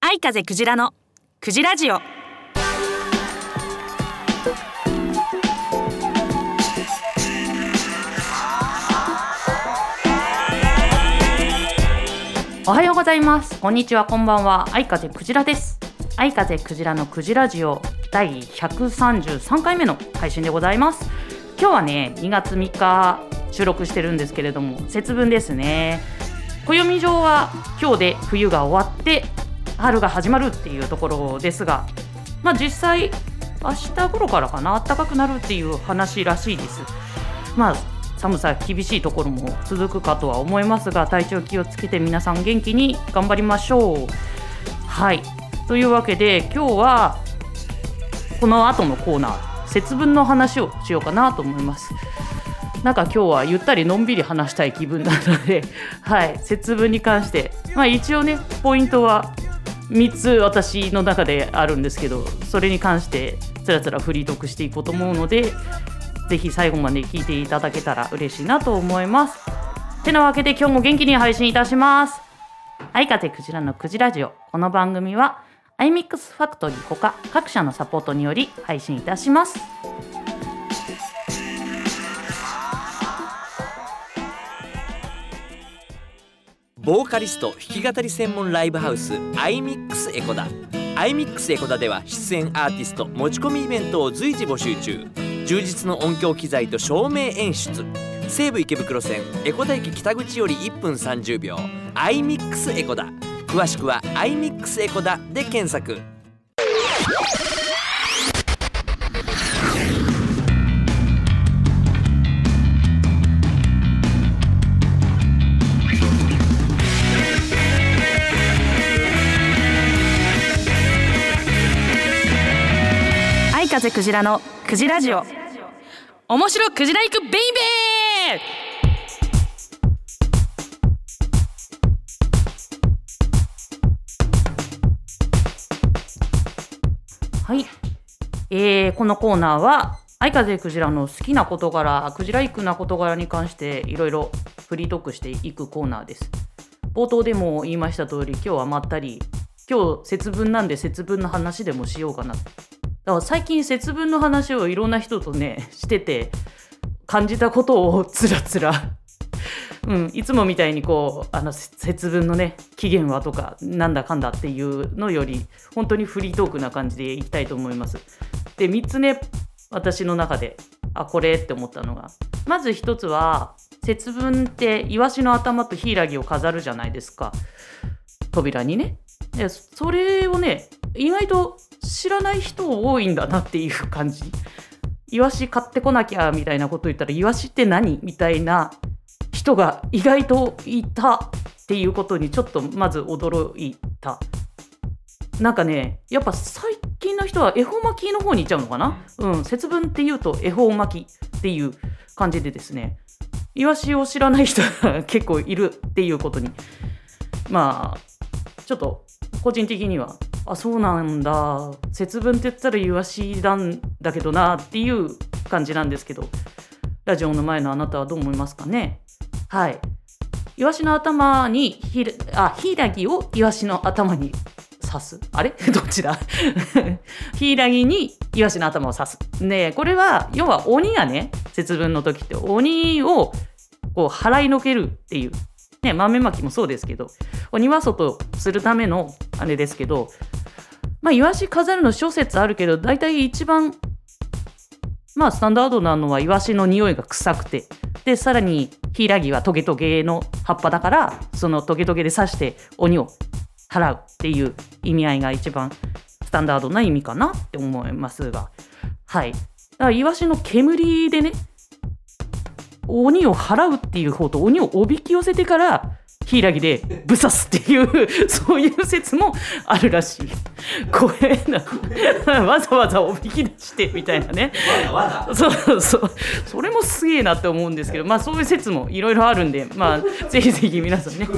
愛風クジラのクジラジオ。おはようございます。こんにちはこんばんは。愛風クジラです。愛風クジラのクジラジオ第133回目の配信でございます。今日はね2月3日収録してるんですけれども節分ですね。暦上は今日で冬が終わって春が始まるっていうところですがまあ実際明日頃からかな暖かくなるっていう話らしいです。まあ寒さ厳しいところも続くかとは思いますが体調気をつけて皆さん元気に頑張りましょう。はい。というわけで今日はこの後のコーナー節分の話をしようかなと思います。なんか今日はゆったりのんびり話したい気分なので、はい、節分に関して、まあ、一応ねポイントは3つ私の中であるんですけどそれに関してつらつらフリートークしていこうと思うのでぜひ最後まで聞いていただけたら嬉しいなと思います。てなわけで今日も元気に配信いたします。愛風クジラのクジラジオこの番組は iMix ファクトリーほか各社のサポートにより配信いたします。ボーカリスト弾き語り専門ライブハウス iMix エコダ。iMix エコダでは出演アーティスト持ち込みイベントを随時募集中。充実の音響機材と照明演出。西武池袋線エコダ駅北口より1分30秒。iMix エコダ。詳しくは iMix エコダで検索。風クジラのクジラジオ。面白クジラ行くベイベー！はい、えー、このコーナーは愛風クジラの好きな事柄クジライクな事柄に関していろいろフリートークしていくコーナーです。冒頭でも言いました通り今日はまったり今日節分なんで節分の話でもしようかなだから最近節分の話をいろんな人とね してて感じたことをつらつら、うん、いつもみたいにこうあの節分のね期限はとかなんだかんだっていうのより本当にフリートークな感じでいきたいと思います。で3つね私の中であこれって思ったのがまず1つは節分ってイワシの頭とヒイラギを飾るじゃないですか扉にね。それをね意外と知らない人多いんだなっていう感じ。イワシ買ってこなきゃみたいなこと言ったらイワシって何みたいな人が意外といたっていうことにちょっとまず驚いた。なんかねやっぱ最近の人は恵方巻きの方に行っちゃうのかな？うん節分っていうと恵方巻きっていう感じでですねイワシを知らない人が結構いるっていうことにまあちょっと個人的にはあそうなんだ。節分って言ったらイワシなんだけどなっていう感じなんですけど。ラジオの前のあなたはどう思いますかね？はい。イワシの頭にひあヒイラギをイワシの頭に刺す。あれ？どっちだ？ヒイラギにイワシの頭を刺す。ねこれは要は鬼がね節分の時って鬼をこう払いのけるっていうね、豆まきもそうですけど鬼は外するためのあれですけどまあイワシ飾るの諸説あるけど大体一番まあスタンダードなのはイワシの匂いが臭くてでさらにヒイラギはトゲトゲの葉っぱだからそのトゲトゲで刺して鬼を払うっていう意味合いが一番スタンダードな意味かなって思いますが。はい。だからイワシの煙でね鬼を払うっていう方と鬼をおびき寄せてから柊でブサスっていうそういう説もあるらしい。怖えな。わざわざおびき出してみたいなね。そうそう。それもすげえなって思うんですけどまあそういう説もいろいろあるんでまあぜひぜひ皆さんね。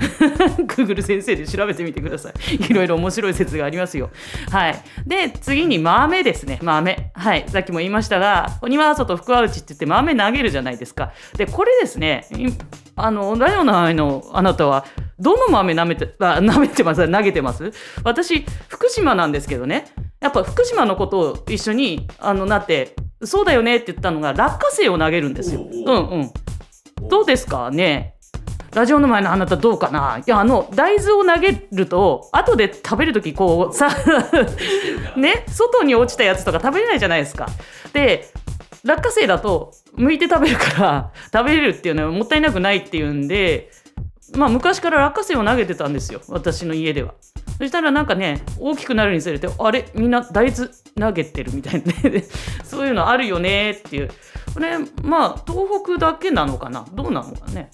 Google 先生で調べてみてください。いろいろ面白い説がありますよ。はい。で次に豆ですね。豆。はい。さっきも言いましたが鬼は外福は内って言って豆投げるじゃないですか。でこれですね。いあのラジオの前のあなたは。どの豆舐めてあ 舐めてます？投げてます？私福島なんですけどね。やっぱ福島のことを一緒にあのなってそうだよねって言ったのが落花生を投げるんですよ。うんうん。どうですかね？ラジオの前のあなたどうかな？いやあの大豆を投げると後で食べる時こうさ ね？外に落ちたやつとか食べれないじゃないですか。で落花生だと剥いて食べるから 食べれるっていうのはもったいなくないっていうんでまあ昔から落花生を投げてたんですよ。私の家では。そしたらなんかね大きくなるにつれてあれみんな大豆投げてるみたいなね。そういうのあるよねっていう。これまあ東北だけなのかな？どうなのかね？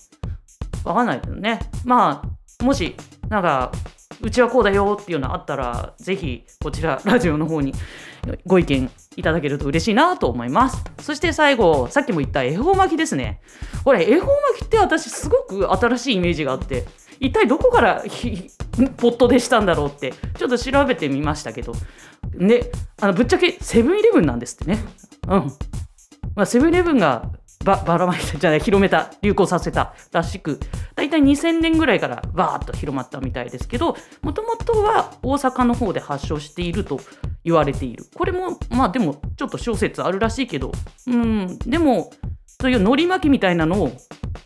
わかんないけどね。まあもしなんかうちはこうだよっていうのあったらぜひこちらラジオの方にご意見いただけると嬉しいなと思います。そして最後さっきも言った恵方巻きですね。これ恵方巻きって私すごく新しいイメージがあって一体どこからポットでしたんだろうってちょっと調べてみましたけど。ねあのぶっちゃけセブンイレブンなんですってね。うん。まあ、セブンイレブンがばばらまいたじゃない広めた流行させたらしく。大体2000年ぐらいからバーッと広まったみたいですけどもともとは大阪の方で発祥していると言われている。これもまあでもちょっと小説あるらしいけどうんでもそういう海苔巻きみたいなのを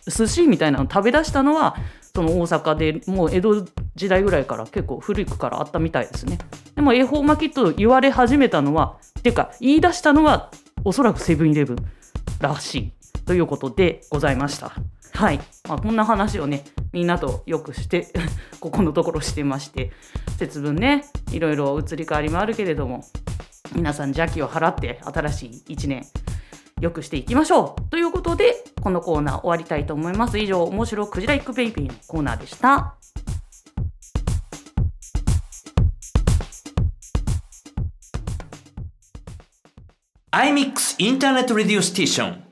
寿司みたいなのを食べ出したのはその大阪でもう江戸時代ぐらいから結構古くからあったみたいですね。でも恵方巻きと言われ始めたのはっていうか言い出したのはおそらくセブンイレブンらしい。ということでございました。はい、まあ、こんな話をねみんなとよくして ここのところしてまして節分ねいろいろ移り変わりもあるけれども皆さん邪気を払って新しい1年よくしていきましょう。ということでこのコーナー終わりたいと思います。以上面白クジライクベイビーのコーナーでした。iMix Internet Radio Station。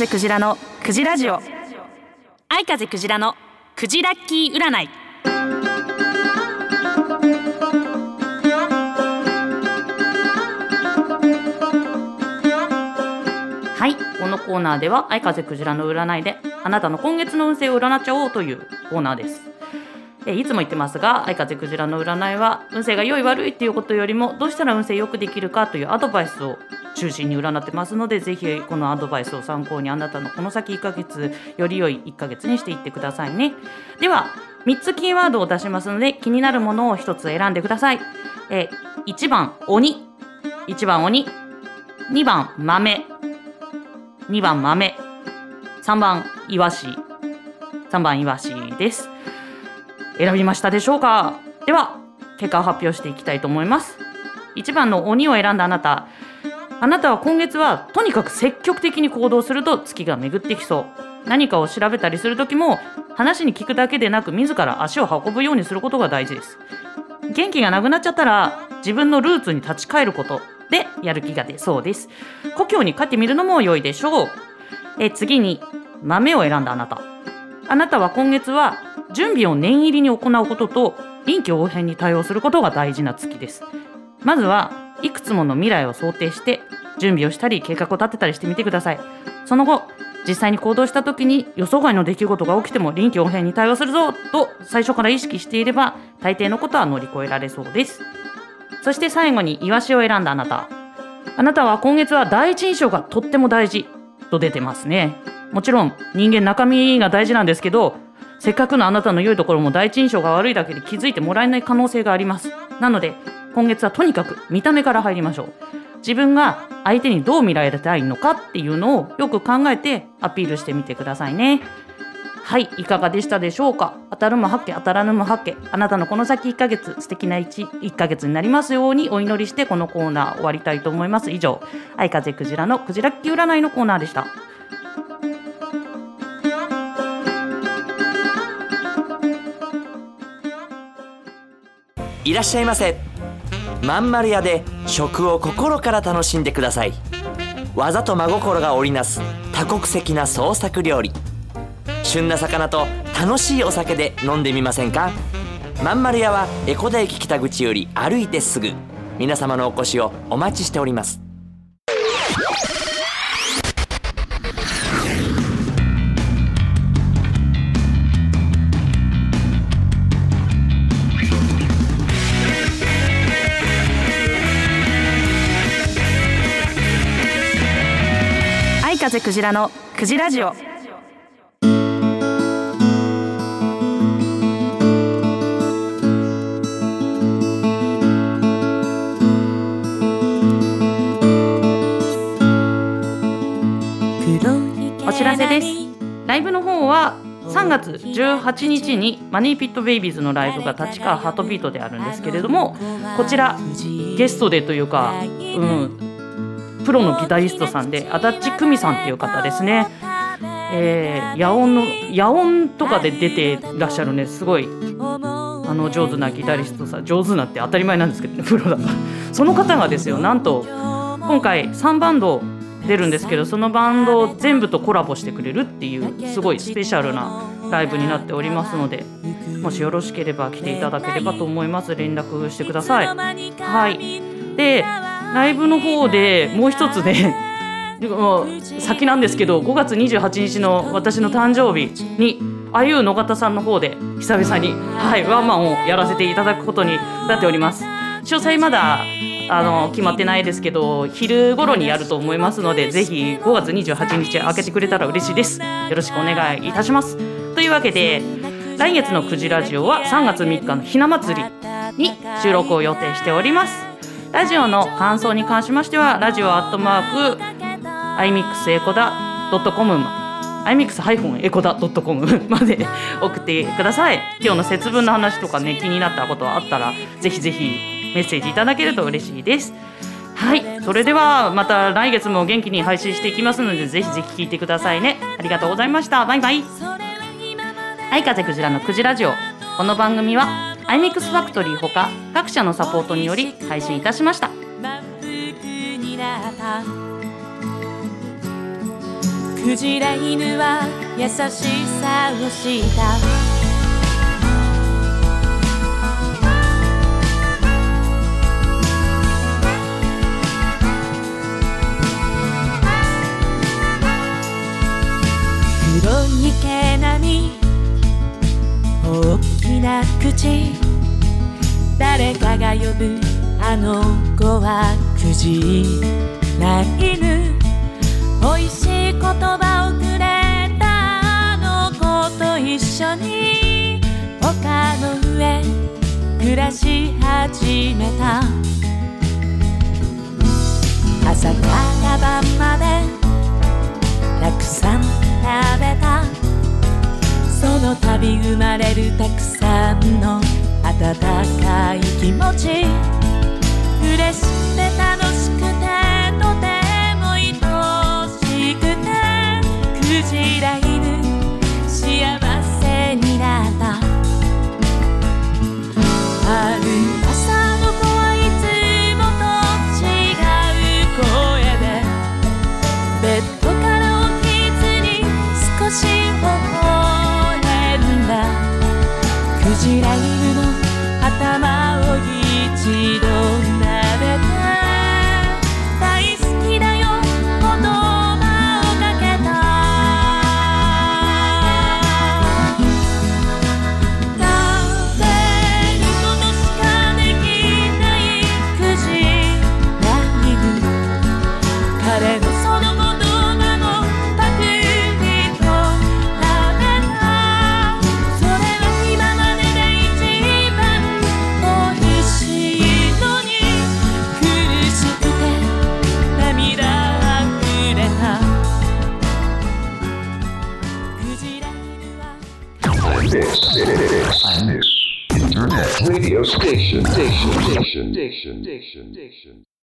風クジラのクジラジオ。愛風クジラのクジラッキー占い。はいこのコーナーでは愛風クジラの占いであなたの今月の運勢を占っちゃおうというコーナーです。えいつも言ってますが愛風クジラの占いは運勢が良い悪いっていうことよりもどうしたら運勢よくできるかというアドバイスを中心に占ってますのでぜひこのアドバイスを参考にあなたのこの先1ヶ月より良い1ヶ月にしていってくださいね。では3つキーワードを出しますので気になるものを1つ選んでください。え1番鬼。1番鬼。2番豆。2番豆。3番イワシ。3番イワシです。選びましたでしょうか？では結果を発表していきたいと思います。1番の鬼を選んだあなた。あなたは今月はとにかく積極的に行動すると月が巡ってきそう。何かを調べたりする時も話に聞くだけでなく自ら足を運ぶようにすることが大事です。元気がなくなっちゃったら自分のルーツに立ち返ることでやる気が出そうです。故郷に帰ってみるのも良いでしょう。え次に豆を選んだあなた。あなたは今月は準備を念入りに行うことと臨機応変に対応することが大事な月です。まずはいくつもの未来を想定して準備をしたり計画を立てたりしてみてください。その後実際に行動した時に予想外の出来事が起きても臨機応変に対応するぞと最初から意識していれば大抵のことは乗り越えられそうです。そして最後にイワシを選んだあなた。あなたは今月は第一印象がとっても大事と出てますね。もちろん人間中身が大事なんですけどせっかくのあなたの良いところも第一印象が悪いだけで気づいてもらえない可能性があります。なので今月はとにかく見た目から入りましょう。自分が相手にどう見られたいのかっていうのをよく考えてアピールしてみてくださいね。はいいかがでしたでしょうか？当たるも八卦当たらぬも八卦。あなたのこの先1ヶ月素敵な 1, 1ヶ月になりますようにお祈りしてこのコーナー終わりたいと思います。以上愛風クジラのクジラッキ占いのコーナーでした。いらっしゃいませ。まんまる屋で食を心から楽しんでください。技と真心が織りなす多国籍な創作料理。旬な魚と楽しいお酒で飲んでみませんか？まんまる屋は江古田駅北口より歩いてすぐ。皆様のお越しをお待ちしております。風クジラのクジラジオ。お知らせです。ライブの方は3月18日にマネーピットベイビーズのライブが立川ハートビートであるんですけれどもこちらゲストでというか、うん、プロのギタリストさんで足立久美さんっていう方ですね、えー、野音の野音とかで出てらっしゃるね。すごいあの上手なギタリストさん。上手なって当たり前なんですけどねプロだから。その方がですよなんと今回3バンド出るんですけどそのバンド全部とコラボしてくれるっていうすごいスペシャルなライブになっておりますのでもしよろしければ来ていただければと思います。連絡してください。はい。でライブの方でもう一つね もう先なんですけど5月28日の私の誕生日にあゆう野方さんの方で久々に、はい、ワンマンをやらせていただくことになっております。詳細まだあの決まってないですけど昼頃にやると思いますのでぜひ5月28日開けてくれたら嬉しいです。よろしくお願いいたします。というわけで来月のくじラジオは3月3日のひな祭りに収録を予定しております。ラジオの感想に関しましてはラジオアットマーク iMix エコダ .com iMix エコダ .com まで 送ってください。今日の節分の話とかね気になったことあったらぜひぜひメッセージいただけると嬉しいです。はい。それではまた来月も元気に配信していきますのでぜひぜひ聞いてくださいね。ありがとうございました。バイバイ。愛風クジラのクジラジオ。この番組は iMix ファクトリーほか各社のサポートにより配信いたしました。クジラ犬は優しさをした。黒い毛並み大きな口。誰かが呼ぶあの子はクジラ犬美味しい言葉をくれたあの子と一緒に丘の上暮らし始めた。朝から晩までたくさん食べた。その度生まれるたくさんの温かい気持ち。嬉しくて楽しくてとても愛しくてクジラ Internet radio station, station, station, station, station, station.